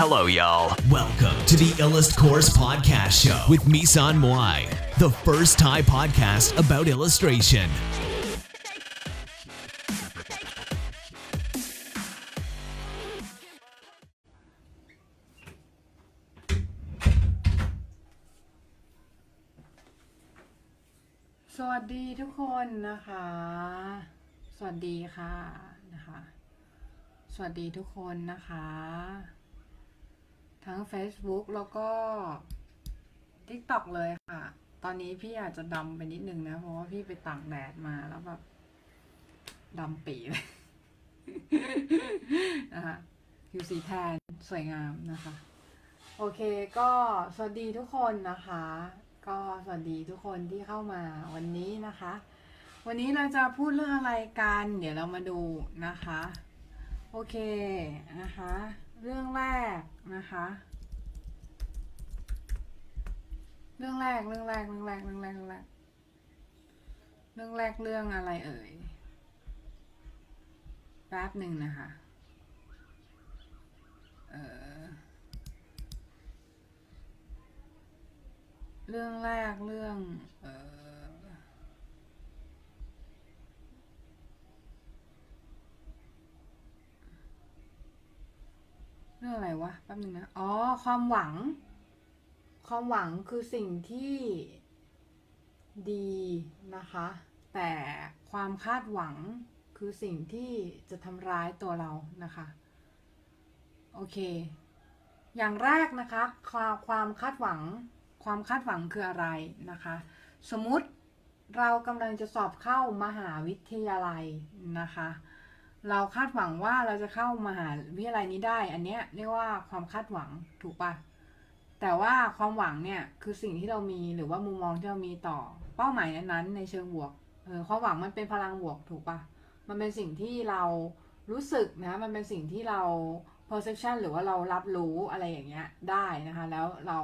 Hello, y'all. Welcome to the Illust Course Podcast Show with Misan Moai, the first Thai podcast about illustration. สวัสดีทุกคนนะคะ สวัสดีค่ะนะคะ สวัสดีทุกคนนะคะ ทั้ง Facebook แล้วก็ TikTok เลยค่ะ ตอนนี้พี่อาจจะดำไปนิดนึงนะ เพราะว่าพี่ไปตากแดดมาแล้วแบบดำปีเลยนะคะผิวสีแทนสวยงามนะคะ โอเคก็สวัสดีทุกคนนะคะ ก็สวัสดีทุกคนที่เข้ามาวันนี้นะคะ วันนี้เราจะพูดเรื่องอะไรกัน เดี๋ยวเรามาดูนะคะ โอเคนะคะ เรื่องแรกนะคะ เรื่องแรกเรื่องแรกเรื่องแรกเรื่องแรกเรื่องแรกเรื่องแรกเรื่องอะไรเอ่ยแป๊บหนึ่งนะคะเออเรื่องแรกเรื่อง เออ เรื่องอะไรวะแป๊บนึงนะ อ๋อ ความหวัง ความหวังคือสิ่งที่ดีนะคะ แต่ความคาดหวังคือสิ่งที่จะทำร้ายตัวเรานะคะ โอเค อย่างแรกนะคะความความคาดหวัง ความคาดหวังคืออะไรนะคะ สมมุติเรากำลังจะสอบเข้ามหาวิทยาลัยนะคะ เราคาดหวังว่าเราจะเข้ามหาวิทยาลัยนี้ได้ อันเนี้ยเรียกว่าความคาดหวังถูกปะแต่ว่าความหวังเนี่ยคือสิ่งที่เรามีหรือว่ามุมมองที่เรามีต่อเป้าหมายนั้นๆในเชิงบวกเออความหวังมันเป็นพลังบวกถูกปะมันเป็นสิ่งที่เรารู้สึกนะ มันเป็นสิ่งที่เรา perception หรือว่าเรารับรู้อะไรอย่างเงี้ยได้นะคะ แล้วเรา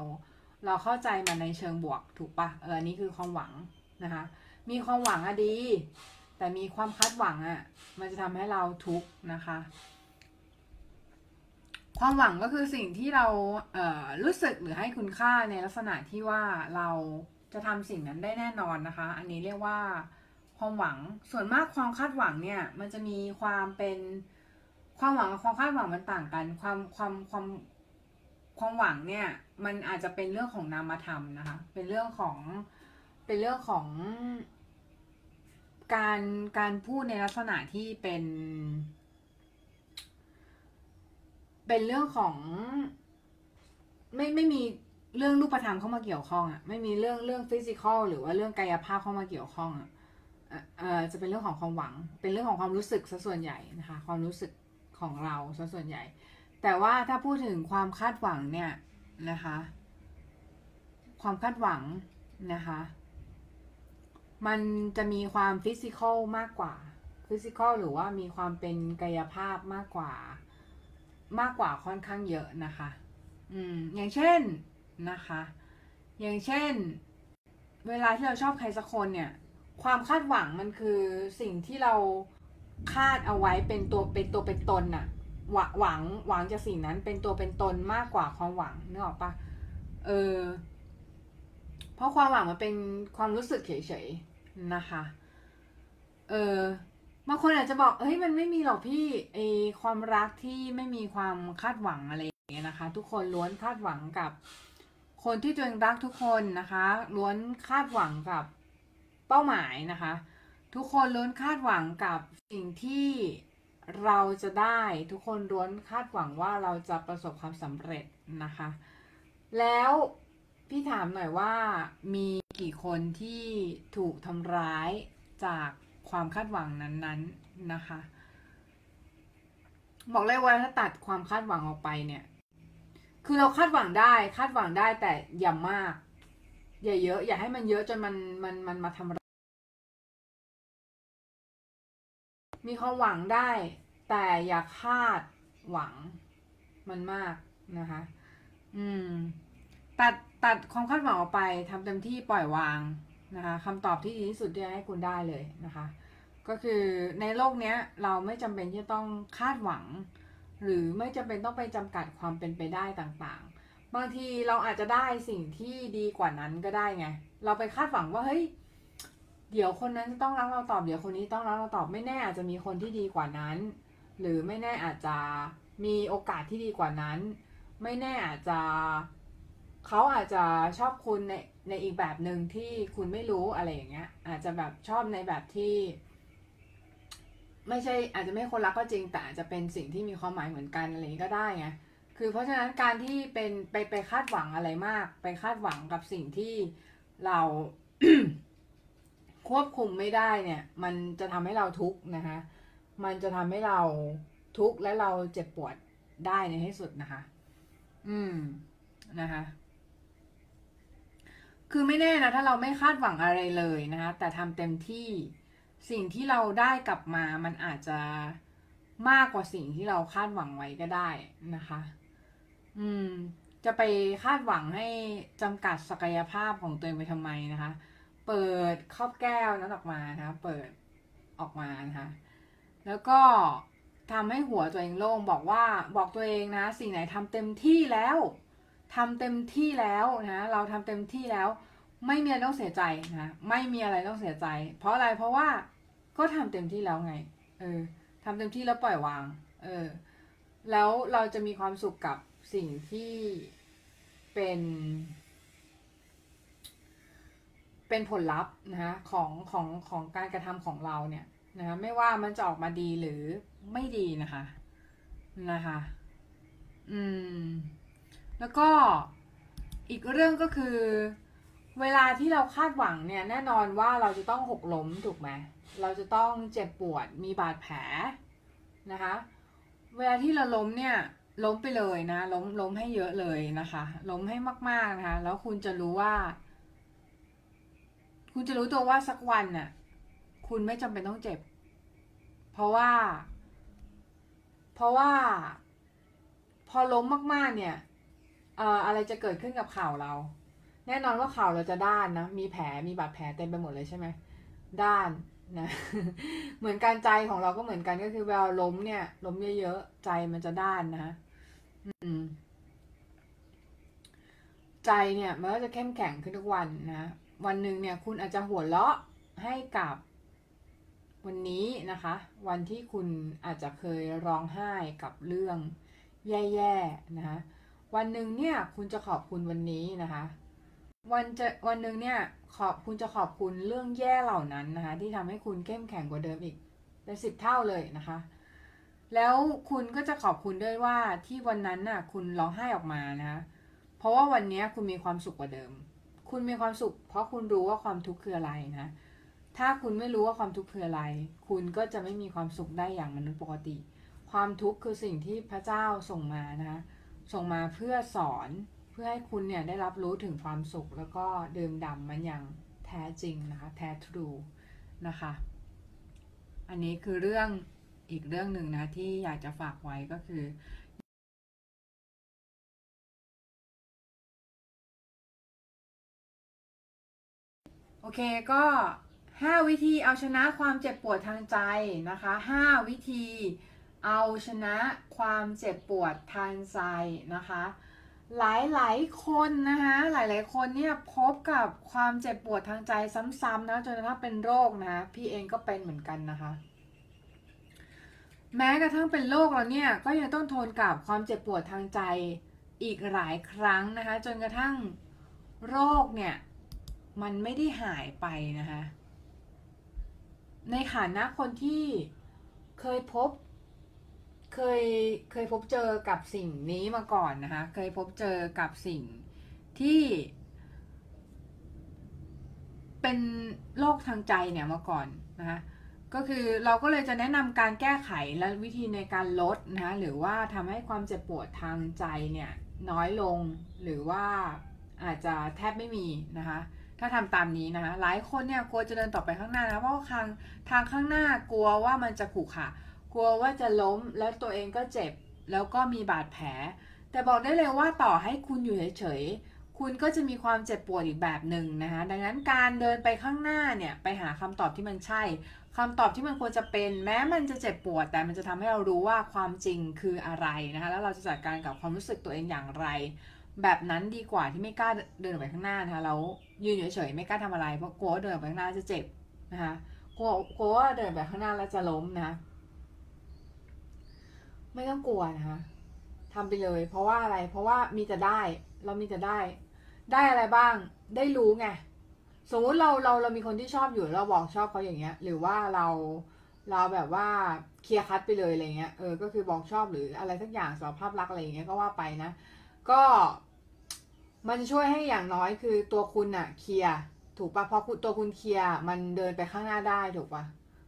เราเข้าใจมันในเชิงบวกถูกปะเอออันนี้คือความหวังนะคะ มีความหวังอะดี แต่มีความคาดหวังอะมันจะทำให้เราทุกข์นะคะ ความหวังก็คือสิ่งที่เราเอ่อรู้สึกหรือให้คุณค่าในลักษณะที่ว่าเราจะทำสิ่งนั้นได้แน่นอนนะคะ อันนี้เรียกว่าความหวัง ส่วนมากความคาดหวังเนี่ย มันจะมีความเป็นความหวังกับความคาดหวังมันต่างกัน ความความความความหวังเนี่ย มันอาจจะเป็นเรื่องของนามธรรมนะคะ เป็นเรื่องของเป็นเรื่องของ การการพูดในลักษณะที่เป็น เป็นเรื่องของ ไม่ไม่มีเรื่องรูปธรรมเข้ามาเกี่ยวข้องอะไม่มีเรื่องเรื่องฟิสิกอลหรือว่าเรื่องกายภาพเข้ามาเกี่ยวข้องอะเอ่อเอ่อจะเป็นเรื่องของความหวัง เป็นเรื่องของความรู้สึกซะส่วนใหญ่นะคะ ความรู้สึกของเราซะส่วนใหญ่ แต่ว่าถ้าพูดถึงความคาดหวังเนี่ยนะคะ ความคาดหวังนะคะ มันจะมีความ physical มากกว่า physical หรือว่ามีความเป็นกายภาพมากกว่า มากกว่าค่อนข้างเยอะนะคะ อืม อย่างเช่นนะคะ อย่างเช่น เวลาที่เราชอบใครสักคนเนี่ย ความคาดหวังมันคือสิ่งที่เราคาดเอาไว้เป็นตัวเป็นตัวเป็นตนน่ะหวังหวังหวังจากสิ่งนั้นเป็นตัวเป็นตนมากกว่าความหวังนึกออกปะเออเพราะความหวังมันเป็นความรู้สึกเฉยๆ นะคะ เออบางคนอาจจะบอกเฮ้ยมันไม่มีหรอกพี่ไอความรักที่ไม่มีความคาดหวังอะไรอย่างเงี้ยนะคะ ทุกคนล้วนคาดหวังกับ คนที่ตัวเองรักทุกคนนะคะ ล้วนคาดหวังกับเป้าหมายนะคะ ทุกคนล้วนคาดหวังกับสิ่งที่เราจะได้ทุกคนล้วนคาดหวังว่าเราจะประสบความสำเร็จนะคะ แล้วพี่ถามหน่อยว่ามี กี่คนที่ถูกทำร้ายจากความคาดหวังนั้นๆนะคะ บอกเลยว่าถ้าตัดความคาดหวังออกไปเนี่ย คือเราคาดหวังได้ คาดหวังได้แต่อย่ามาก อย่าเยอะ อย่าให้มันเยอะจนมันมันมันมาทำร้ายมีความหวังได้ แต่อย่าคาดหวังมันมากนะคะ อืม ตัด ตัดความคาดหวังออกไปทำเต็มที่ปล่อยวางนะคะคำตอบที่ดีที่สุดที่จะให้คุณได้เลยนะคะ ก็คือในโลกเนี้ยเราไม่จำเป็นที่จะต้องคาดหวัง หรือไม่จำเป็นต้องไปจำกัดความเป็นไปได้ต่างๆ บางทีเราอาจจะได้สิ่งที่ดีกว่านั้นก็ได้ไง เราไปคาดหวังว่าเฮ้ยเดี๋ยวคนนั้นจะต้องรักเราตอบเดี๋ยวคนนี้ต้องรักเราตอบไม่แน่อาจจะมีคนที่ดีกว่านั้น หรือไม่แน่อาจจะมีโอกาสที่ดีกว่านั้น ไม่แน่อาจจะ เขาอาจจะชอบคุณในในอีกแบบหนึ่งที่คุณไม่รู้อะไรอย่างเงี้ย อาจจะแบบชอบในแบบที่ ไม่ใช่อาจจะไม่คนรักก็จริง แต่อาจจะเป็นสิ่งที่มีความหมายเหมือนกันอะไรก็ได้ไงคือเพราะฉะนั้นการที่เป็นไปไปคาดหวังอะไรมาก ไปคาดหวังกับสิ่งที่เราควบคุมไม่ได้เนี่ย มันจะทำให้เราทุกข์นะคะ มันจะทำให้เราทุกข์และเราเจ็บปวดได้ในที่สุดนะคะ อืมนะคะ คือไม่แน่นะถ้าเราไม่คาดหวังอะไรเลยนะคะแต่ทำเต็มที่สิ่งที่เราได้กลับมามันอาจจะมากกว่าสิ่งที่เราคาดหวังไว้ก็ได้นะคะ อืม จะไปคาดหวังให้จำกัดศักยภาพของตัวเองไปทำไมนะคะ เปิดครอบแก้วนั้นออกมานะคะ เปิดออกมานะคะ แล้วก็ทำให้หัวตัวเองโล่งบอกว่าบอกตัวเองนะ สิ่งไหนทำเต็มที่แล้ว ทำเต็มที่แล้วนะเราทำเต็มที่แล้ว ไม่มีอะไรต้องเสียใจนะไม่มีอะไรต้องเสียใจ เพราะอะไรเพราะว่าก็ทำเต็มที่แล้วไงเออทำเต็มที่แล้วปล่อยวางเออแล้วเราจะมีความสุขกับสิ่งที่เป็น เป็นผลลัพธ์นะคะของของของการกระทำของเราเนี่ยนะคะไม่ว่ามันจะออกมาดีหรือไม่ดีนะคะนะคะ อืม แล้วก็อีกเรื่องก็คือ เวลาที่เราคาดหวังเนี่ยแน่นอนว่าเราจะต้องหกล้มถูกไหมเราจะต้องเจ็บปวดมีบาดแผลนะคะ เวลาที่เราล้มเนี่ยล้มไปเลยนะล้มล้มให้เยอะเลยนะคะ ล้มให้มากๆนะคะ แล้วคุณจะรู้ว่า คุณจะรู้ตัวว่าสักวันน่ะ คุณไม่จำเป็นต้องเจ็บ เพราะว่า เพราะว่า พอล้มมากๆ เนี่ย เอ่ออะไรจะเกิดขึ้นกับข่าวเรา แน่นอนว่าข่าวเราจะด้านนะ มีแผลมีบาดแผลเต็มไปหมดเลยใช่ไหมด้านนะเหมือนการใจของเราก็เหมือนกันก็คือเวลาล้มเนี่ยล้มเยอะๆใจมันจะด้านนะอืมใจเนี่ยมันก็จะเข้มแข็งขึ้นทุกวันนะวันหนึ่งเนี่ยคุณอาจจะหัวเราะให้กับวันนี้นะคะ วันที่คุณอาจจะเคยร้องไห้กับเรื่องแย่ๆนะคะ วันหนึ่งเนี่ยคุณจะขอบคุณวันนี้นะคะ วันจะวันหนึ่งเนี่ยขอบคุณจะขอบคุณเรื่องแย่เหล่านั้นนะคะ ที่ทำให้คุณเข้มแข็งกว่าเดิมอีกเป็นสิบเท่าเลยนะคะ แล้วคุณก็จะขอบคุณด้วยว่าที่วันนั้นน่ะคุณร้องไห้ออกมานะคะเพราะว่าวันนี้คุณมีความสุขกว่าเดิม คุณมีความสุข เพราะคุณรู้ว่าความทุกข์คืออะไรนะถ้าคุณไม่รู้ว่าความทุกข์คืออะไร คุณก็จะไม่มีความสุขได้อย่างมนุษย์ปกติ ความทุกข์คือสิ่งที่พระเจ้าส่งมานะคะ ส่งมาเพื่อสอนเพื่อให้คุณเนี่ยได้รับรู้ถึงความสุข แล้วก็ดื่มด่ำมันอย่างแท้จริงนะคะ แท้ทรูนะคะ อันนี้คือเรื่องอีกเรื่องหนึ่งนะที่อยากจะฝากไว้ก็คือโอเคก็ 5 วิธีเอาชนะความเจ็บปวดทางใจนะคะ 5 วิธี เอาชนะความเจ็บปวดทางใจนะคะ หลายหลายๆคนนะคะหลายหลายๆคนเนี่ยพบกับความเจ็บปวดทางใจซ้ำๆนะจนกระทั่งเป็นโรคนะพี่เองก็เป็นเหมือนกันนะคะ แม้กระทั่งเป็นโรคแล้วเนี่ยก็ยังต้องทนกับความเจ็บปวดทางใจอีกหลายครั้งนะคะ จนกระทั่งโรคเนี่ยมันไม่ได้หายไปนะคะในฐานะคนที่เคยพบ เคยเคยพบเจอกับสิ่งนี้มาก่อนนะคะ เคยพบเจอกับสิ่งที่ เป็นโรคทางใจเนี่ยมาก่อนนะคะก็คือเราก็เลยจะแนะนำการแก้ไขและวิธีในการลดนะคะหรือว่าทำให้ความเจ็บปวดทางใจเนี่ยน้อยลงหรือว่าอาจจะแทบไม่มีนะคะถ้าทำตามนี้นะคะหลายคนเนี่ยกลัวจะเดินต่อไปข้างหน้านะเพราะว่าทางทางข้างหน้ากลัวว่ามันจะขรุขระ กลัวว่าจะล้มแล้วตัวเองก็เจ็บ แล้วก็มีบาดแผล แต่บอกได้เลยว่าต่อให้คุณอยู่เฉยๆ คุณก็จะมีความเจ็บปวดอีกแบบหนึ่งนะคะ ดังนั้นการเดินไปข้างหน้าเนี่ยไปหาคำตอบที่มันใช่คำตอบที่มันควรจะเป็น แม้มันจะเจ็บปวด แต่มันจะทำให้เรารู้ว่าความจริงคืออะไรนะคะ แล้วเราจะจัดการกับความรู้สึกตัวเองอย่างไร แบบนั้นดีกว่าที่ไม่กล้าเดินออกไปข้างหน้านะคะแล้วยืนเฉยๆไม่กล้าทำอะไรเพราะกลัวว่าเดินออกไปข้างหน้าจะเจ็บนะคะกลัวกลัวว่าเดินไปข้างหน้าแล้วจะล้มนะคะ ไม่ต้องกลัวนะคะทำไปเลย เพราะว่าอะไร เพราะว่ามีแต่ได้ เรามีแต่ได้ ได้อะไรบ้าง ได้รู้ไง สมมติเราเราเรามีคนที่ชอบอยู่เราบอกชอบเขาอย่างเงี้ย หรือว่าเราเราแบบว่าเคลียร์คัดไปเลยอะไรเงี้ย เออ ก็คือบอกชอบหรืออะไรสักอย่างสารภาพรักอะไรอย่างเงี้ยก็ว่าไปนะ ก็มันช่วยให้อย่างน้อยคือตัวคุณอะเคลียร์ถูกปะเพราะตัวคุณเคลียร์มันเดินไปข้างหน้าได้ถูกปะ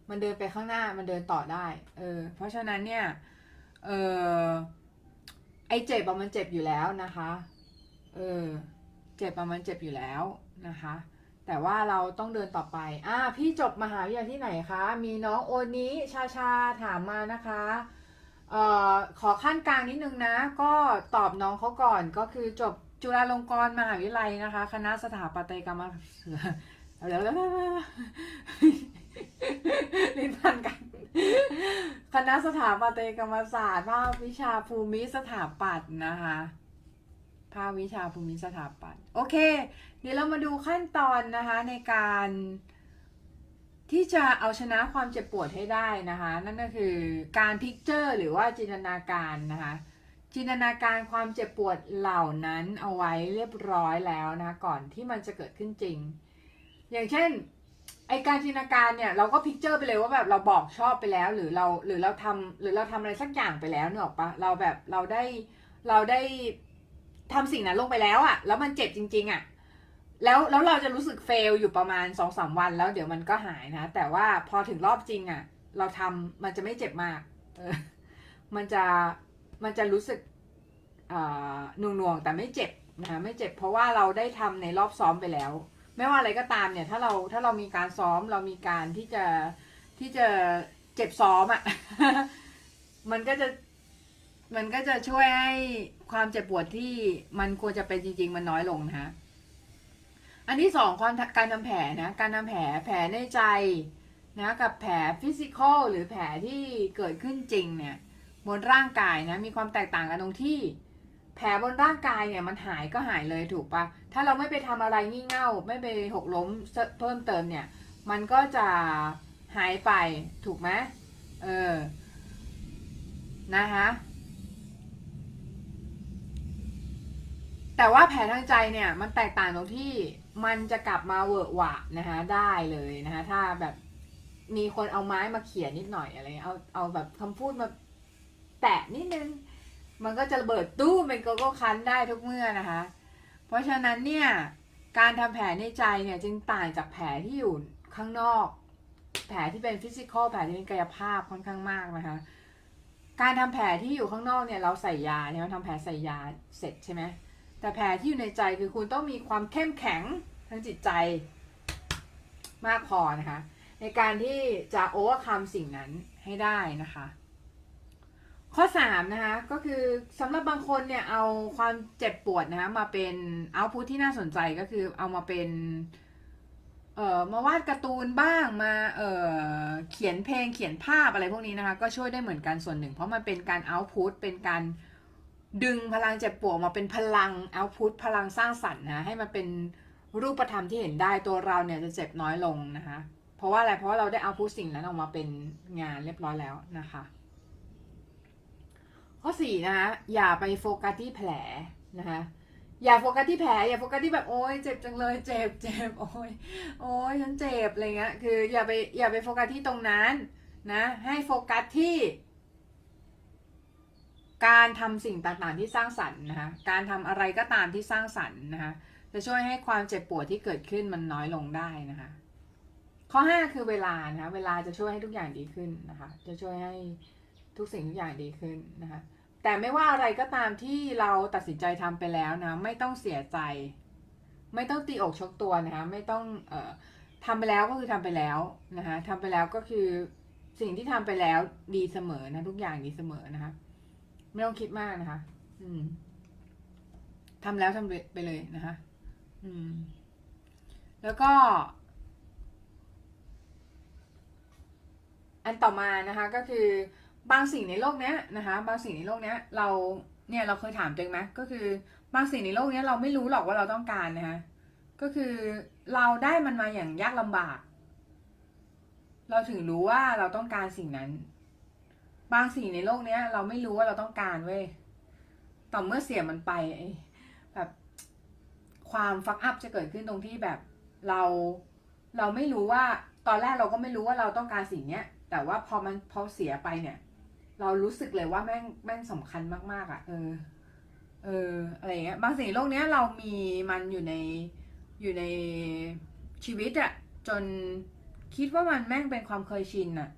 มันเดินไปข้างหน้ามันเดินต่อได้ เออ เพราะฉะนั้นเนี่ย เออไอเจ็บอะมันเจ็บอยู่แล้วนะคะ เออ เจ็บอะมันเจ็บอยู่แล้วนะคะ แต่ว่าเราต้องเดินต่อไป อ่า พี่จบมหาวิทยาลัยที่ไหนคะ มีน้องโอนี้ชาชาถามมานะคะ เอ่อ ขอขั้นกลางนิดนึงนะ ก็ตอบน้องเขาก่อน ก็คือจบจุฬาลงกรณ์มหาวิทยาลัยนะคะ คณะสถาปัตยกรรมแล้วลิ้นพันกัน คณะสถาปัตยกรรมศาสตร์ภาควิชาภูมิสถาปัตย์นะคะภาควิชาภูมิสถาปัตย์โอเค เดี๋ยวเรามาดูขั้นตอนนะคะในการที่จะเอาชนะความเจ็บปวดให้ได้นะคะ นั่นก็คือการ picture หรือว่าจินตนาการนะคะ จินตนาการความเจ็บปวดเหล่านั้นเอาไว้เรียบร้อยแล้วนะคะก่อนที่มันจะเกิดขึ้นจริง อย่างเช่น ไอการจินตนาการเนี่ยเราก็ picture ไปเลยว่าแบบเราบอกชอบไปแล้ว หรือเราหรือเราทำหรือเราทำอะไรสักอย่างไปแล้วนึกออกปะเราแบบเราได้เราได้ทำสิ่งนั้นลงไปแล้วอะแล้วมันเจ็บจริง ๆอะแล้วแล้วเราจะรู้สึกเฟลอยู่ประมาณสองสามวันแล้วเดี๋ยวมันก็หายนะ แต่ว่าพอถึงรอบจริงอะเราทำมันจะไม่เจ็บมากเออมันจะมันจะรู้สึกหน่วงหน่วงๆแต่ไม่เจ็บนะคะไม่เจ็บเพราะว่าเราได้ทำในรอบซ้อมไปแล้ว ไม่ว่าอะไรก็ตามเนี่ย ถ้าเราถ้าเรามีการซ้อมเรามีการที่จะที่จะเจ็บซ้อมอะ่ะ มันก็จะมันก็จะช่วยให้ความเจ็บปวดที่มันควรจะเป็นจริง ๆ มันน้อยลงนะคะอันที่สองความการทำแผลนะ การทำแผลแผลในใจนะกับแผลฟิสิกอลหรือแผลที่เกิดขึ้นจริงเนี่ย บนร่างกายนะ มีความแตกต่างกันตรงที่ แผลบนร่างกายเนี่ยมันหายก็หายเลยถูกปะถ้าเราไม่ไปทำอะไรงี่เง่า ไม่ไปหกล้มเพิ่มเติมเนี่ย มันก็จะหายไปถูกไหมเออ นะคะ แต่ว่าแผลทางใจเนี่ยมันแตกต่างตรงที่มันจะกลับมาเวอะหวะนะคะได้เลยนะคะถ้าแบบมีคนเอาไม้มาเขียนนิดหน่อยอะไร เอาเอาแบบคำพูดมาแตะนิดนึง มันก็จะระเบิดตู้เป็นโกโก้คันได้ทุกเมื่อนะคะ เพราะฉะนั้นเนี่ยการทำแผลในใจเนี่ยจึงต่างจากแผลที่อยู่ข้างนอก แผลที่เป็น physical แผลที่เป็นกายภาพค่อนข้างมากนะคะ การทำแผลที่อยู่ข้างนอกเนี่ยเราใส่ยาเนี่ยเราทำแผลใส่ยาเสร็จใช่ไหมแต่แผลที่อยู่ในใจคือคุณต้องมีความเข้มแข็งทางจิตใจมากพอนะคะ ในการที่จะ overcome สิ่งนั้นให้ได้นะคะ ข้อ 3 นะคะ ก็คือสำหรับบางคนเนี่ยเอาความเจ็บปวดนะคะมาเป็นเอาพุทที่น่าสนใจก็คือเอามาเป็น เอ่อมาวาดการ์ตูนบ้างมาเอ่อเขียนเพลงเขียนภาพอะไรพวกนี้นะคะ ก็ช่วยได้เหมือนกันส่วนหนึ่ง เพราะมันเป็นการเอาพุทเป็นการดึงพลังเจ็บปวดมาเป็นพลังเอาพุทพลังสร้างสรรค์นะให้มันเป็นรูปธรรมที่เห็นได้ตัวเราเนี่ยจะเจ็บน้อยลงนะคะ เพราะว่าอะไรเพราะว่าเราได้เอาพุทสิ่งนั้นออกมาเป็นงานเรียบร้อยแล้วนะคะ ข้อสี่นะคะอย่าไปโฟกัสที่แผลนะคะอย่าโฟกัสที่แผลอย่าโฟกัสที่แบบโอ๊ยเจ็บจังเลยเจ็บเจ็บโอ๊ยโอ๊ยฉันเจ็บอะไรเงี้ยคืออย่าไปอย่าไปโฟกัสที่ตรงนั้นนะให้โฟกัสที่ การทำสิ่งต่างๆที่สร้างสรรค์นะคะการทำอะไรก็ตามที่สร้างสรรค์นะคะจะช่วยให้ความเจ็บปวดที่เกิดขึ้นมันน้อยลงได้นะคะข้อห้าคือเวลานะคะเวลาจะช่วยให้ทุกอย่างดีขึ้นนะคะจะช่วยให้ทุกสิ่งทุกอย่างดีขึ้นนะคะ แต่ไม่ว่าอะไรก็ตามที่เราตัดสินใจทำไปแล้วนะ ไม่ต้องเสียใจ ไม่ต้องตีอกชกตัวนะคะไม่ต้องเอ่อทำไปแล้วก็คือทำไปแล้วนะคะทำไปแล้วก็คือสิ่งที่ทำไปแล้วดีเสมอนะ ทุกอย่างดีเสมอนะคะ ไม่ต้องคิดมากนะคะ อืมทำแล้วทำไปเลยนะคะ อืม แล้วก็อันต่อมานะคะก็คือ บางสิ่งในโลกเนี้ยนะคะบางสิ่งในโลกเนี้ยเราเนี่ยเราเคยถามตัวเองไหมก็คือบางสิ่งในโลกเนี้ยเราไม่รู้หรอกว่าเราต้องการนะคะก็คือเราได้มันมาอย่างยากลำบาก เราถึงรู้ว่าเราต้องการสิ่งนั้น บางสิ่งในโลกเนี้ย เราไม่รู้ว่าเราต้องการเว้ยต่อเมื่อเสียมันไปแบบความฟักอัพจะเกิดขึ้นตรงที่แบบเราเราไม่รู้ว่าตอนแรกเราก็ไม่รู้ว่าเราต้องการสิ่งเนี้ยแต่ว่าพอมันพอเสียไปเนี่ย เรารู้สึกเลยว่าแม่งแม่งสำคัญมาก ๆอะ่ะ เออ เอออะไรเงี้ยบางสิ่งโลกเนี้ยเรามีมันอยู่ในอยู่ในชีวิตอะ่ะจนคิดว่ามันแม่งเป็นความเคยชินอะ่ะ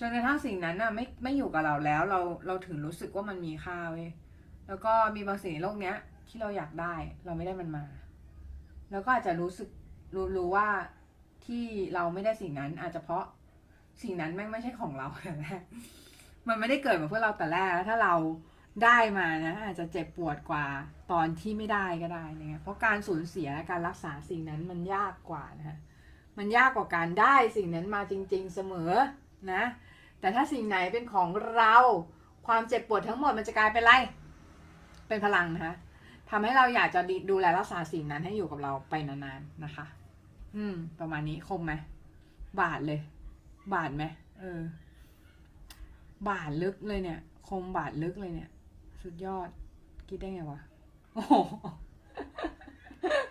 จนกระทั่งสิ่งนั้นอะไม่ไม่อยู่กับเราแล้ว เราเราถึงรู้สึกว่ามันมีค่าเว้ยแล้วก็มีบางสิ่งในโลกเนี้ย ที่เราอยากได้ เราไม่ได้มันมา แล้วก็อาจจะรู้สึกรู้รู้ว่าที่เราไม่ได้สิ่งนั้น อาจจะเพราะสิ่งนั้นแม่งไม่ใช่ของเราแต่ มันไม่ได้เกิดมาเพื่อเราแต่แรกแล้วถ้าเราได้มานะอาจจะเจ็บปวดกว่าตอนที่ไม่ได้ก็ได้นะเพราะการสูญเสียการรักษาสิ่งนั้นมันยากกว่านะมันยากกว่าการได้สิ่งนั้นมาจริง ๆเสมอนะ แต่ถ้าสิ่งไหนเป็นของเราความเจ็บปวดทั้งหมดมันจะกลายเป็นอะไร เป็นพลังนะคะทำให้เราอยากจะดูแลรักษาสิ่งนั้นให้อยู่กับเราไปนานๆนะคะ อืม ประมาณนี้คมไหมบาดเลย บาดไหมเออ บาดลึกเลยเนี่ย คมบาดลึกเลยเนี่ย สุดยอด คิดได้ไงวะ โอ้โห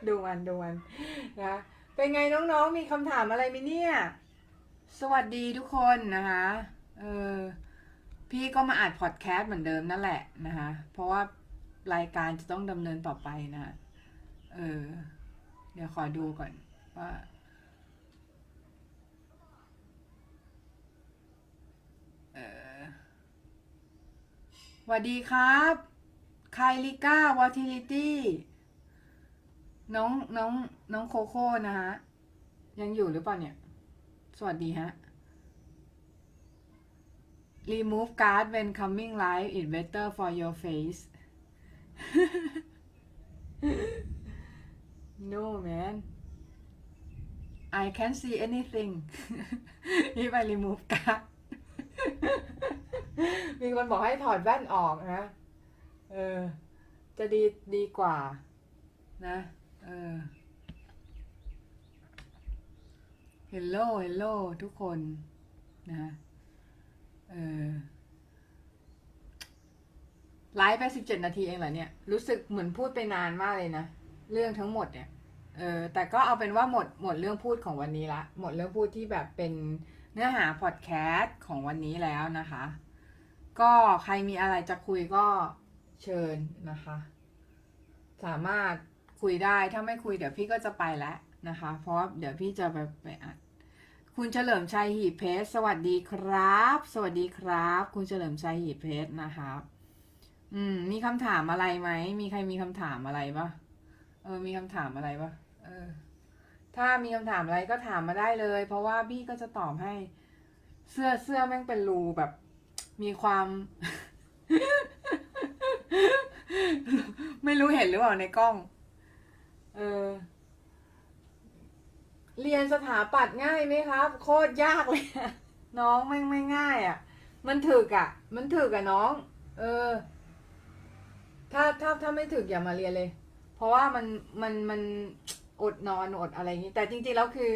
ดูมันดูมันนะ เป็นไงน้องๆ มีคำถามอะไรไหมเนี่ย สวัสดีทุกคนนะคะ เออ พี่ก็มาอัดพอดแคสต์เหมือนเดิมนั่นแหละนะคะ เพราะว่ารายการจะต้องดำเนินต่อไปนะ เออ เดี๋ยวขอดูก่อนว่า เออ สวัสดีครับไคลิก้าวอทิลิตี้น้องน้องน้องโคโค่นะฮะ ยังอยู่หรือเปล่าเนี่ย สวัสดีฮะ remove card when coming live is better for your face no man I can't see anything if I remove card มีคนบอกให้ถอดแว่นออกนะ เออ จะดีดีกว่า นะ เออ Hello Hello ทุกคนนะ เออไลฟ์ไปสิบเจ็ดนาทีเองเหรอเนี่ย รู้สึกเหมือนพูดไปนานมากเลยนะ เรื่องทั้งหมดเนี่ย เออ แต่ก็เอาเป็นว่าหมดหมดเรื่องพูดของวันนี้ละ หมดเรื่องพูดที่แบบเป็นเนื้อหาพอดแคสต์ของวันนี้แล้วนะคะ ก็ใครมีอะไรจะคุยก็เชิญนะคะ สามารถคุยได้ถ้าไม่คุยเดี๋ยวพี่ก็จะไปแล้วนะคะ เพราะเดี๋ยวพี่จะไปไปอัดคุณเฉลิมชัยหีเพชรสวัสดีครับ สวัสดีครับ คุณเฉลิมชัยหีเพชรนะครับอืม มีคำถามอะไรไหม มีใครมีคำถามอะไรปะเออ มีคำถามอะไรปะเออ ถ้ามีคำถามอะไรก็ถามมาได้เลย เพราะว่าพี่ก็จะตอบให้ เสื้อเสื้อแม่งเป็นรูแบบ มีความ ไม่รู้เห็นหรือเปล่าในกล้อง เออ เรียนสถาปัตย์ง่ายไหมครับ โคตรยากเลย น้องไม่งไม่ง่ายอะ มันถึกอะ มันถึกอะน้อง เออ ถ้าถ้าถ้าไม่ถึกอย่ามาเรียนเลย เพราะว่ามันมันมันอดนอนอดอะไรอย่างนี้ แต่จริงๆแล้วคือ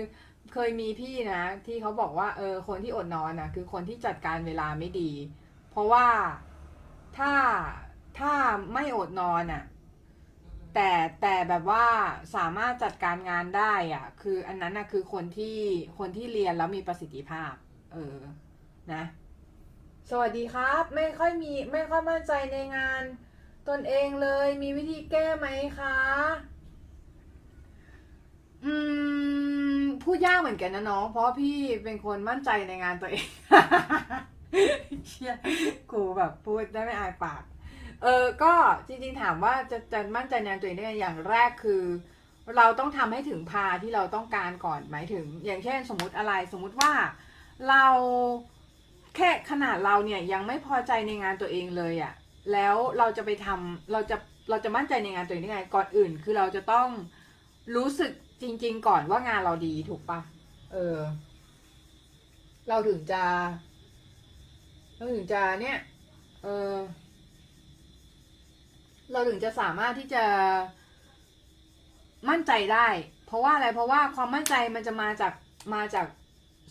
เคยมีพี่นะ ที่เขาบอกว่าเออคนที่อดนอนนะคือคนที่จัดการเวลาไม่ดี เพราะว่าถ้าถ้าไม่อดนอนอะแต่แต่แบบว่าสามารถจัดการงานได้อะ คืออันนั้นน่ะคือคนที่คนที่เรียนแล้วมีประสิทธิภาพ เออนะ สวัสดีครับ ไม่ค่อยมีไม่ค่อยมั่นใจในงาน ตนเองเลยมีวิธีแก้ไหมคะ อืม พูดยากเหมือนกันนะน้อง เพราะพี่เป็นคนมั่นใจในงานตัวเองเชี่ยกูแบบพูดได้ไม่อายปาก เออก็จริงๆถามว่าจะจะมั่นใจในงานตัวเองได้อย่างแรกคือ เราต้องทำให้ถึงพาที่เราต้องการก่อนหมายถึง อย่างเช่นสมมติอะไรสมมุติว่าเราแค่ขนาดเราเนี่ยยังไม่พอใจในงานตัวเองเลยอะ่ะแล้วเราจะไปทำเราจะเราจะมั่นใจในงานตัวเองได้ไงก่อนอื่น คือเราจะต้องรู้สึก จริง ๆ ก่อนว่างานเราดีถูกปะเออ เราถึงจะ เราถึงจะเนี่ย เออ เราถึงจะสามารถที่จะมั่นใจได้ เพราะว่าอะไร เพราะว่าความมั่นใจมันจะมาจากมาจาก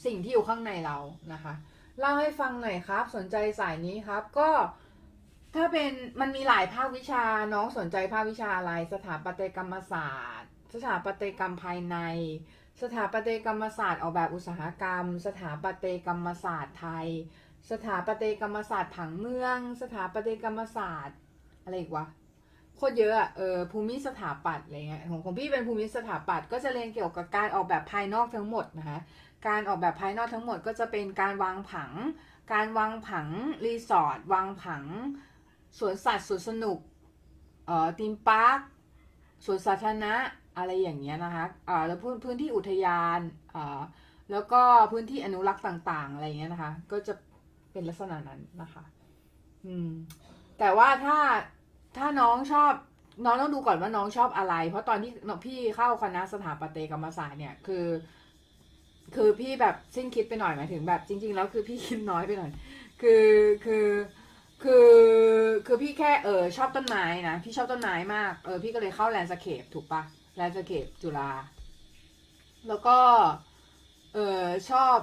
สิ่งที่อยู่ข้างในเรานะคะ เล่าให้ฟังหน่อยครับ สนใจสายนี้ครับ ก็ถ้าเป็นมันมีหลายภาควิชาน้องสนใจภาควิชาอะไรสถาปัตยกรรมศาสตร์ สถาปัตยกรรมภายใน สถาปัตยกรรมศาสตร์ออกแบบอุตสาหกรรม สถาปัตยกรรมศาสตร์ไทย สถาปัตยกรรมศาสตร์ผังเมือง สถาปัตยกรรมศาสตร์อะไรอีกวะโคตรเยอะอะเออภูมิสถาปัตย์อะไรเงี้ยของของพี่เป็นภูมิสถาปัตย์ก็จะเรียนเกี่ยวกับการออกแบบภายนอกทั้งหมดนะคะการออกแบบภายนอกทั้งหมดก็จะเป็นการวางผัง การวางผังรีสอร์ทวางผังสวนสัตว์สวนสนุกเอ่อ theme park สวนสาธารณะ อะไรอย่างเงี้ยนะคะอ่าแล้วพื้นพื้นที่อุทยานอ่าแล้วก็พื้นที่อนุรักษ์ต่างๆ อะไรเงี้ยนะคะ ก็จะเป็นลักษณะนั้นนะคะ อืม แต่ว่าถ้าถ้าน้องชอบน้องต้องดูก่อนว่าน้องชอบอะไร เพราะตอนที่พี่เข้าคณะสถาปัตยกรรมศาสตร์เนี่ยคือ คือพี่แบบสิ้นคิดไปหน่อยหมายถึงแบบ จริง ๆ แล้วคือพี่คิดน้อยไปหน่อย คือคือคือคือพี่แค่เออชอบต้นไม้นะพี่ชอบต้นไม้มากเออพี่ก็เลยเข้า landscape ถูกปะ landscape จุฬาแล้วก็ เออชอบ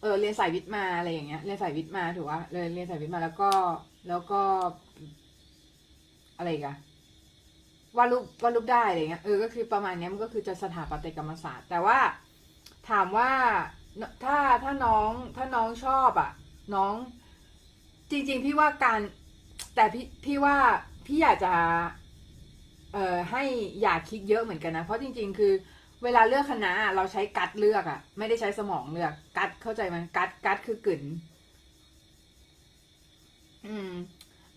เออเรียนสายวิทย์มาอะไรอย่างเงี้ย เรียนสายวิทย์มาถูกปะเลยเรียนสายวิทย์มาแล้วก็ แล้วก็ อะไรกันวาดรูปวาดรูปได้อะไรเงี้ย เออ ก็คือประมาณนี้มันก็คือจะสถาปัตยกรรมศาสตร์ แต่ว่าถามว่าถ้าถ้าน้องถ้าน้องชอบอะ น้องจริง ๆ พี่ว่าการ แต่พี่พี่ว่าพี่อยากจะ เอ่อให้อย่าคิดเยอะเหมือนกันนะ เพราะจริง ๆ คือ เวลาเลือกคณะเราใช้กัดเลือกอะไม่ได้ใช้สมองเลือก กัดเข้าใจไหมกัดกัดคือกึ่นอืม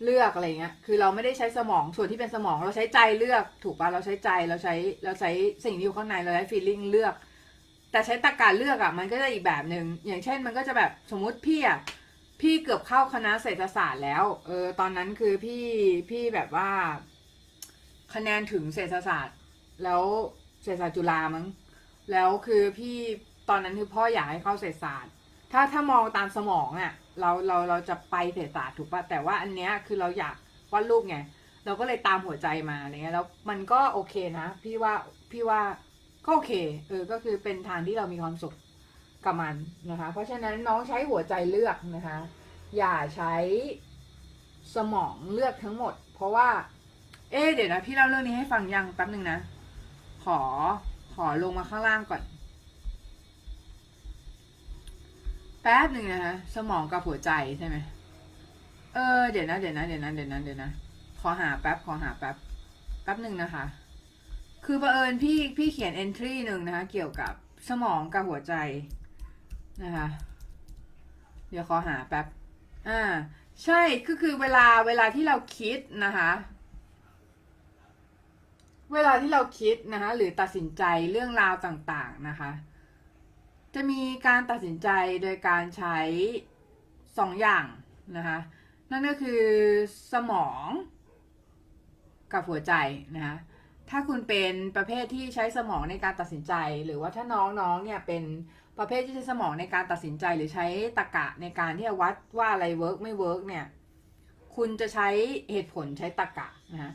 เลือกอะไรเงี้ย คือเราไม่ได้ใช้สมองส่วนที่เป็นสมอง เราใช้ใจเลือก ถูกปะเราใช้ใจเราใช้เราใช้สิ่งที่อยู่ข้างในเราใช้ feeling เลือก แต่ใช้ตรรกะเลือกอะ่ะมันก็จะอีกแบบหนึ่งอย่างเช่น มันก็จะแบบสมมุติพี่อะ่ะพี่เกือบเข้าคณะเศรษฐศาสตร์แล้ว เออ ตอนนั้นคือพี่พี่แบบว่า คะแนนถึงเศรษฐศาสตร์ แล้วเศรษฐศาสตร์จุฬามั้งแล้วคือพี่ตอนนั้นคือพ่ออยากให้เข้าเศรษฐศาสตร์ ถ้าถ้ามองตามสมองอะ่ะเราเราเราจะไปเศรษฐศาสตร์ถูกปะแต่ว่าอันเนี้ยคือเราอยากวาดรูปไงเราก็เลยตามหัวใจมาอะไรเงี้ยแล้วมันก็โอเคนะ พี่ว่าพี่ว่าก็โอเคเออก็คือเป็นทางที่เรามีความสุขกับมันนะคะ เพราะฉะนั้นน้องใช้หัวใจเลือกนะคะ อย่าใช้สมองเลือกทั้งหมด เพราะว่า เอ๊เดี๋ยวนะ พี่เล่าเรื่องนี้ให้ฟังยังแป๊บหนึ่งนะ ขอขอลงมาข้างล่างก่อน แป๊บหนึ่งนะคะสมองกับหัวใจใช่ไหมเออเดี๋ยวนะเดี๋ยวนะเดี๋ยวนะเดี๋ยวนะเดี๋ยวนะขอหาแป๊บขอหาแป๊บแป๊บหนึ่งนะคะ คือบังเอิญพี่พี่เขียน entry หนึ่งนะคะ เกี่ยวกับสมองกับหัวใจนะคะ เดี๋ยวขอหาแป๊บอ่าใช่ก็คือเวลาเวลาที่เราคิดนะคะ เวลาที่เราคิดนะคะหรือตัดสินใจเรื่องราวต่างๆนะคะ จะมีการตัดสินใจโดยการใช้สองอย่างนะคะนั่นก็คือสมองกับหัวใจนะคะถ้าคุณเป็นประเภทที่ใช้สมองในการตัดสินใจ หรือว่าถ้าน้องๆเนี่ยเป็นประเภทที่ใช้สมองในการตัดสินใจหรือใช้ตรรกะในการที่จะวัดว่าอะไร work ไม่ work เนี่ยคุณจะใช้เหตุผลใช้ตรรกะนะคะ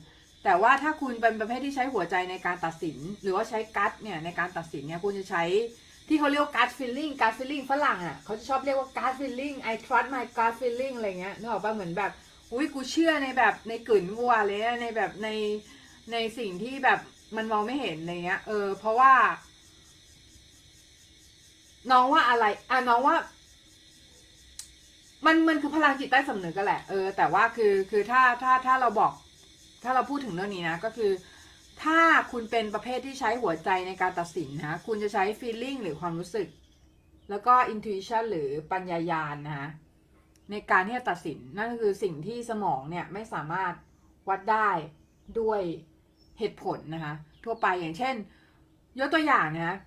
แต่ว่าถ้าคุณเป็นประเภทที่ใช้หัวใจในการตัดสิน หรือว่าใช้ gut เนี่ยในการตัดสินเนี่ยคุณจะใช้ที่เขาเรียกว่า gut feeling gut feeling ฝรั่งอะเขาจะชอบเรียกว่า gut feeling I trust my gut feeling อะไรเงี้ยนึกออกป่ะเหมือนแบบอุ้ยกูเชื่อในแบบในกึ๋นกูเลยนะในแบบในในสิ่งที่แบบมันมองไม่เห็นอะไรเงี้ยเออเพราะว่า น้องว่าอะไรอะน้องว่า มันมันคือพลังจิตใต้สำนึกก็แหละเออแต่ว่าคือคือถ้าถ้าถ้าเราบอก ถ้าเราพูดถึงเรื่องนี้นะก็คือ ถ้าคุณเป็นประเภทที่ใช้หัวใจในการตัดสินนะคุณจะใช้ feeling หรือความรู้สึก แล้วก็ intuition หรือปัญญายาณนะคะในการที่จะตัดสินนั่นก็คือสิ่งที่สมองเนี่ยไม่สามารถวัดได้ด้วยเหตุผลนะคะ ทั่วไปอย่างเช่น ยกตัวอย่างนะ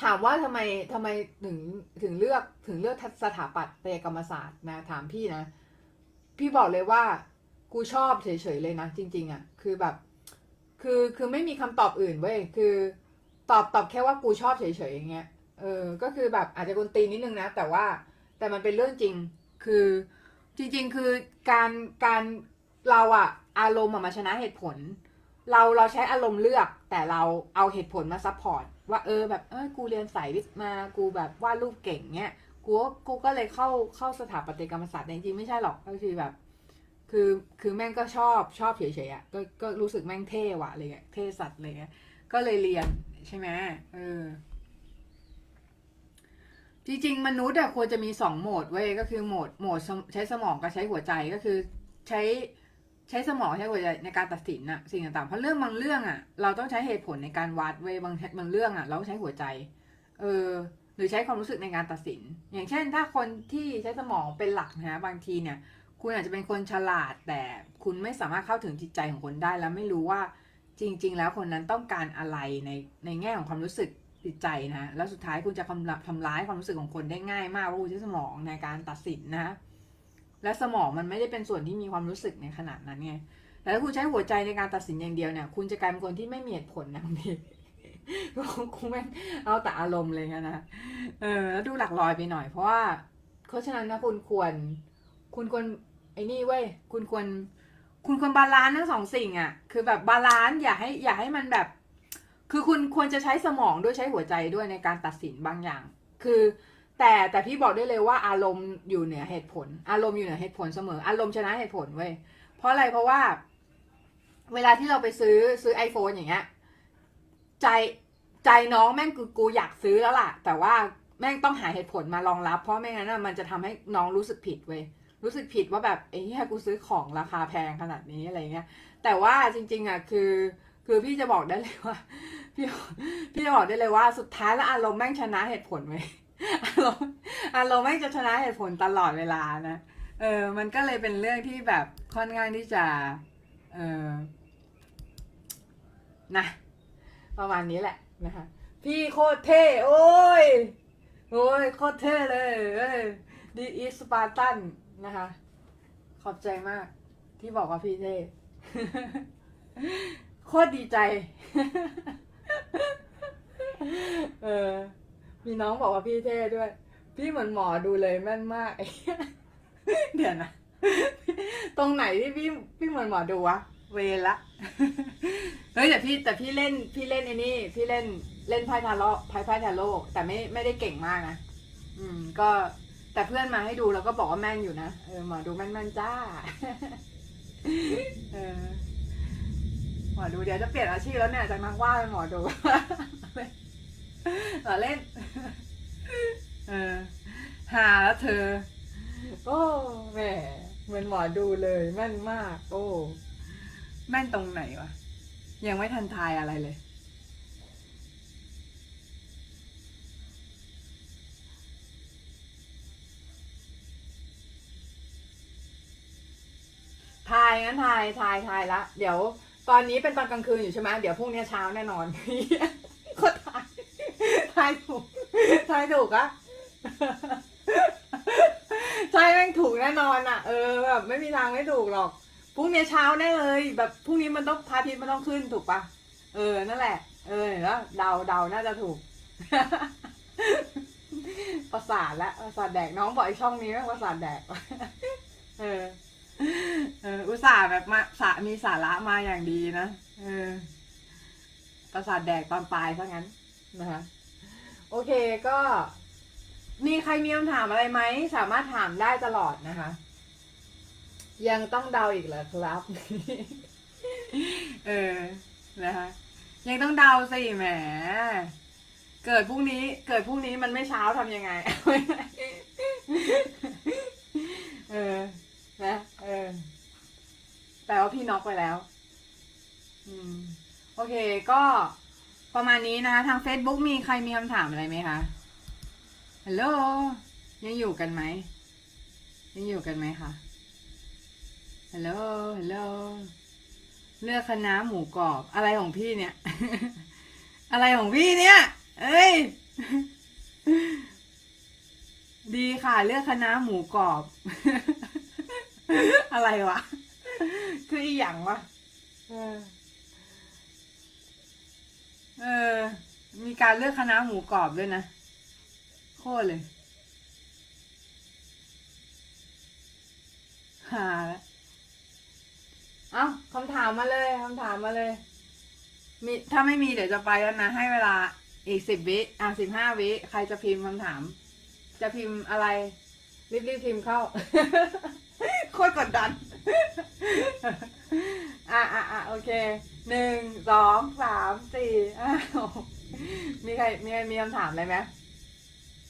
ถามว่าทำไมทำไมถึงถึงเลือกถึงเลือกสถาปัตยกรรมศาสตร์นะถามพี่นะ พี่บอกเลยว่า กูชอบเฉยๆเลยนะจริง ๆอะ่ะ คือแบบ คือคือไม่มีคำตอบอื่นเว้ยคือ ตอบตอบแค่ว่ากูชอบเฉยๆอย่างเงี้ยเออก็คือแบบอาจจะกวนตีนนิดนึงนะ แต่ว่าแต่มันเป็นเรื่องจริง คือจริง ๆ คือการการเราอะอารมณ์มาชนะเหตุผล เราเราใช้อารมณ์เลือกแต่เราเอาเหตุผลมา support ว่าเออแบบเออกูเรียนสายวิทย์มากูแบบวาดรูปเก่งเนี้ยกูก็กูก็เลยเข้าเข้าสถาปัตยกรรมศาสตร์แต่จริงๆไม่ใช่หรอกก็คือแบบ คือคือแม่งก็ชอบชอบเฉยๆอะก็ก็รู้สึกแม่งเท่ว่ะอะไรเงี้ยเท่สัตว์อะไรเงี้ยก็เลยเรียนใช่ไหมเออ จริงๆ มนุษย์อะควรจะมีสองโหมดเว้ยก็คือโหมดโหมดใช้สมองกับใช้หัวใจก็คือใช้ใช้สมองใช้หัวใจในการตัดสินอะสิ่งต่างๆเพราะเรื่องบางเรื่องอะเราต้องใช้เหตุผลในการวัดเว้ยบางบางเรื่องอะเราใช้หัวใจ เออ หรือใช้ความรู้สึกในการตัดสิน อย่างเช่น ถ้าคนที่ใช้สมองเป็นหลักนะบางทีเนี่ย คุณอาจจะเป็นคนฉลาดแต่คุณไม่สามารถเข้าถึงจิตใจของคนได้ แล้วไม่รู้ว่าจริง ๆ แล้วคนนั้นต้องการอะไรในในแง่ของความรู้สึกจิตใจนะ แล้วสุดท้ายคุณจะทำทำร้ายความรู้สึกของคนได้ง่ายมากเพราะคุณใช้สมองในการตัดสินนะ และสมองมันไม่ได้เป็นส่วนที่มีความรู้สึกในขนาดนั้นไงแต่ถ้าคุณใช้หัวใจในการตัดสินอย่างเดียวเนี่ย คุณจะกลายเป็นคนที่ไม่มีเหตุผลนะบางทีคุณแม่เอาแต่อารมณ์เลยนะ เออ แล้วดูหลักลอยไปหน่อยเพราะว่า เพราะฉะนั้นนะคุณควร คุณควร อ้นี่เว้ยคุณควรคุณควร balance ทั้งสองสิ่งอะ่ะ คือแบบ balance อย่าให้อย่าให้มันแบบ คือคุณควรจะใช้สมองด้วยใช้หัวใจด้วยในการตัดสินบางอย่าง คือแต่แต่พี่บอกได้เลยว่าอารมณ์อยู่เหนือเหตุผล อารมณ์อยู่เหนือเหตุผลเสมอ อารมณ์ชนะเหตุผลเว้ยเพราะอะไรเพราะว่า เวลาที่เราไปซื้อซื้อ iPhone อย่างเงี้ย ใจใจน้องแม่งกูกูอยากซื้อแล้วล่ะ แต่ว่าแม่งต้องหาเหตุผลมารองรับ เพราะไม่งั้นมันจะทำให้น้องรู้สึกผิดเว้ย รู้สึกผิดว่าแบบเอ้ยกูซื้อของราคาแพงขนาดนี้อะไรเงี้ย แต่ว่าจริง ๆอะคือคือพี่จะบอกได้เลยว่า พี่พี่จะบอกได้เลยว่าสุดท้ายแล้วอารมณ์แม่งชนะเหตุผลเว้อารมณ์อารมณ์แม่งจะชนะเหตุผลตลอดเวลานะเออ มันก็เลยเป็นเรื่องที่แบบค่อนข้างที่จะ เออนะประมาณนี้แหละนะคะ พี่โคตรเท่ โอ้ย โอ้ย โคตรเท่เลยดีอีสปาร์ตัน นะคะ ขอบใจมาก ที่บอกว่าพี่เท่โคตรดีใจ เออ มีน้องบอกว่าพี่เท่ด้วย พี่เหมือนหมอดูเลยแม่นมากเหี้ยเดี๋ยวนะ ตรงไหนที่พี่พี่เหมือนหมอดูวะ เวละ เฮ้ยแต่พี่แต่พี่เล่นพี่เล่นไอ้นี่ พี่เล่นเล่นไพ่ทาโร่ไพ่ไพ่ทาโร่แต่ไม่ไม่ได้เก่งมากนะ อืม ก็ แต่เพื่อนมาให้ดูแล้วก็บอกว่าแม่นอยู่นะเออหมอดูแม่นแม่นจ้าเออหมอดูเดี๋ยวจะเปลี่ยนอาชีพแล้วเนี่ยจากนักวาดเป็นหมอดูต่อเล่น เออหาแล้วเธอ โอ้แหมเหมือนหมอดูเลยแม่นมาก โอ้ แม่นตรงไหนวะ ยังไม่ทันทายอะไรเลย ทายงั้นทายทายทายละ เดี๋ยวตอนนี้เป็นตอนกลางคืนอยู่ใช่ไหมเดี๋ยวพรุ่งนี้เช้าแน่นอนก็ทายทายถูกทายถูกอะใช่แม่งถูกแน่นอนอะเออแบบไม่มีทางไม่ถูกหรอกพรุ่งนี้เช้าแน่เลย แบบพรุ่งนี้มันต้องพาทิตมันต้องขึ้นถูกปะเออนั่นแหละ เออแล้วเดาเดาน่าจะถูกประสาทละประสาทแดกน้องบอกไอช่องนี้แม่งประสาทแดกเออ เอออุตส่าห์แบบมาสามีสาระมาอย่างดีนะเออประสาทแดกตอนปลายซะงั้นนะคะโอเคก็ มีใครมีคำถามอะไรไหม สามารถถามได้ตลอดนะคะ ยังต้องเดาอีกเหรอครับ เออนะคะยังต้องเดาสิแหม เกิดพรุ่งนี้ เกิดพรุ่งนี้มันไม่เช้าทำยังไง เออ นะเออแปลว่าพี่น็อกไปแล้ว อืม โอเค ก็ประมาณนี้นะคะ ทาง Facebook มีใครมีคำถามอะไรไหมคะ ฮัลโหล ยังอยู่กันไหม ยังอยู่กันไหมคะ ฮัลโหล ฮัลโหล เลือกคณะหมูกรอบ อะไรของพี่เนี่ย อะไรของพี่เนี่ย เอ้ย ดีค่ะ เลือกคณะหมูกรอบ อะไรวะ คืออีหยังวะ เออ เออ มีการเลือกคณะหมูกรอบด้วยนะ โคตรเลยหาแล้วเอ้าคำถามมาเลยคำถามมาเลย มีถ้าไม่มีเดี๋ยวจะไปแล้วนะ ให้เวลาอีกสิบวิอะสิบห้าวิ ใครจะพิมพ์คำถาม จะพิมพ์อะไร รีบๆพิมพ์เข้า โคตรกดดัน อะอะอะโอเค หนึ่ง สอง สาม สี่อ้าวมีใคร มีใครมีคำถามอะไรไหม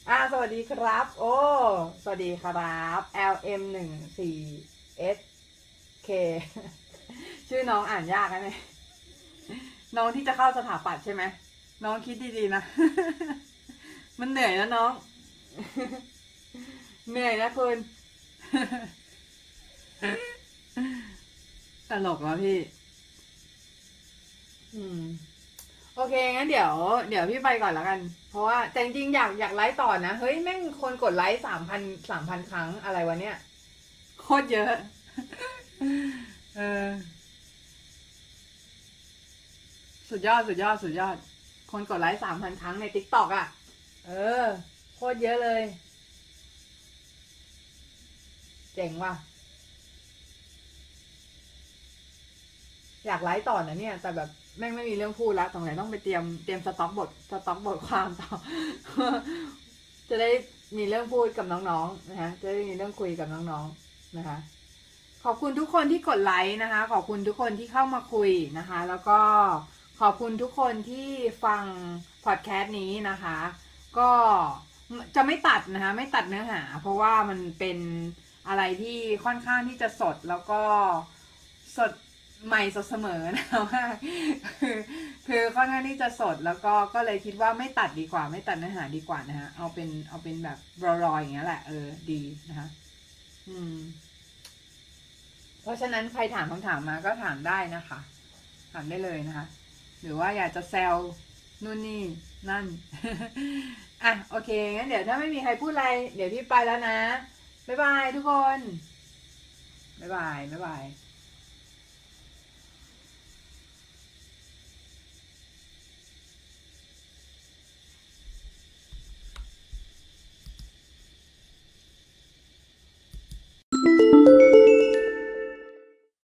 อ่าสวัสดีครับ โอ้ สวัสดีครับ LM หนึ่งสี่ S K ชื่อน้องอ่านยากนะเนี่ยน้องที่จะเข้าสถาปัตย์ใช่ไหม น้องคิดดีๆนะ มันเหนื่อยนะน้อง เหนื่อยนะคุณ ตลกแล้วพี่ อืม โอเคงั้นเดี๋ยวเดี๋ยวพี่ไปก่อนแล้วกัน เพราะว่าแต่จริงๆอยากอยากไลฟ์ต่อนะ เฮ้ยแม่งคนกดไลฟ์สามพันสามพันครั้งอะไรวะเนี่ย โคตรเยอะ เออ สุดยอดสุดยอดสุดยอด คนกดไลค์สามพันครั้งใน TikTok อะ เออ โคตรเยอะเลย เจ๋งว่ะ อยากไลฟ์ต่อนะเนี่ย แต่แบบแม่งไม่มีเรื่องพูดแล้วตรงไหนต้องไปเตรียมเตรียมสต็อกบทสต็อกบทความต่อ จะได้มีเรื่องพูดกับน้องๆนะคะจะได้มีเรื่องคุยกับน้องๆนะคะ ขอบคุณทุกคนที่กดไลค์นะคะ ขอบคุณทุกคนที่เข้ามาคุยนะคะ แล้วก็ขอบคุณทุกคนที่ฟังพอดแคสต์นี้นะคะ ก็จะไม่ตัดนะคะไม่ตัดเนื้อหา เพราะว่ามันเป็นอะไรที่ค่อนข้างที่จะสดแล้วก็สด ใหม่สดเสมอนะว่าคือคือค่อนข้างที่จะสดแล้วก็ก็เลยคิดว่าไม่ตัดดีกว่า ไม่ตัดเนื้อหาดีกว่านะฮะเอาเป็นเอาเป็นแบบรอๆอย่างเงี้ยแหละเออดีนะคะอืม เพราะฉะนั้นใครถามคำถามมาก็ถามได้นะคะ ถามได้เลยนะคะ หรือว่าอยากจะแซวนู่นนี่นั่น อะโอเคงั้นเดี๋ยวถ้าไม่มีใครพูดอะไร เดี๋ยวพี่ไปแล้วนะบ๊ายบายทุกคนบ๊ายบายบ๊ายบาย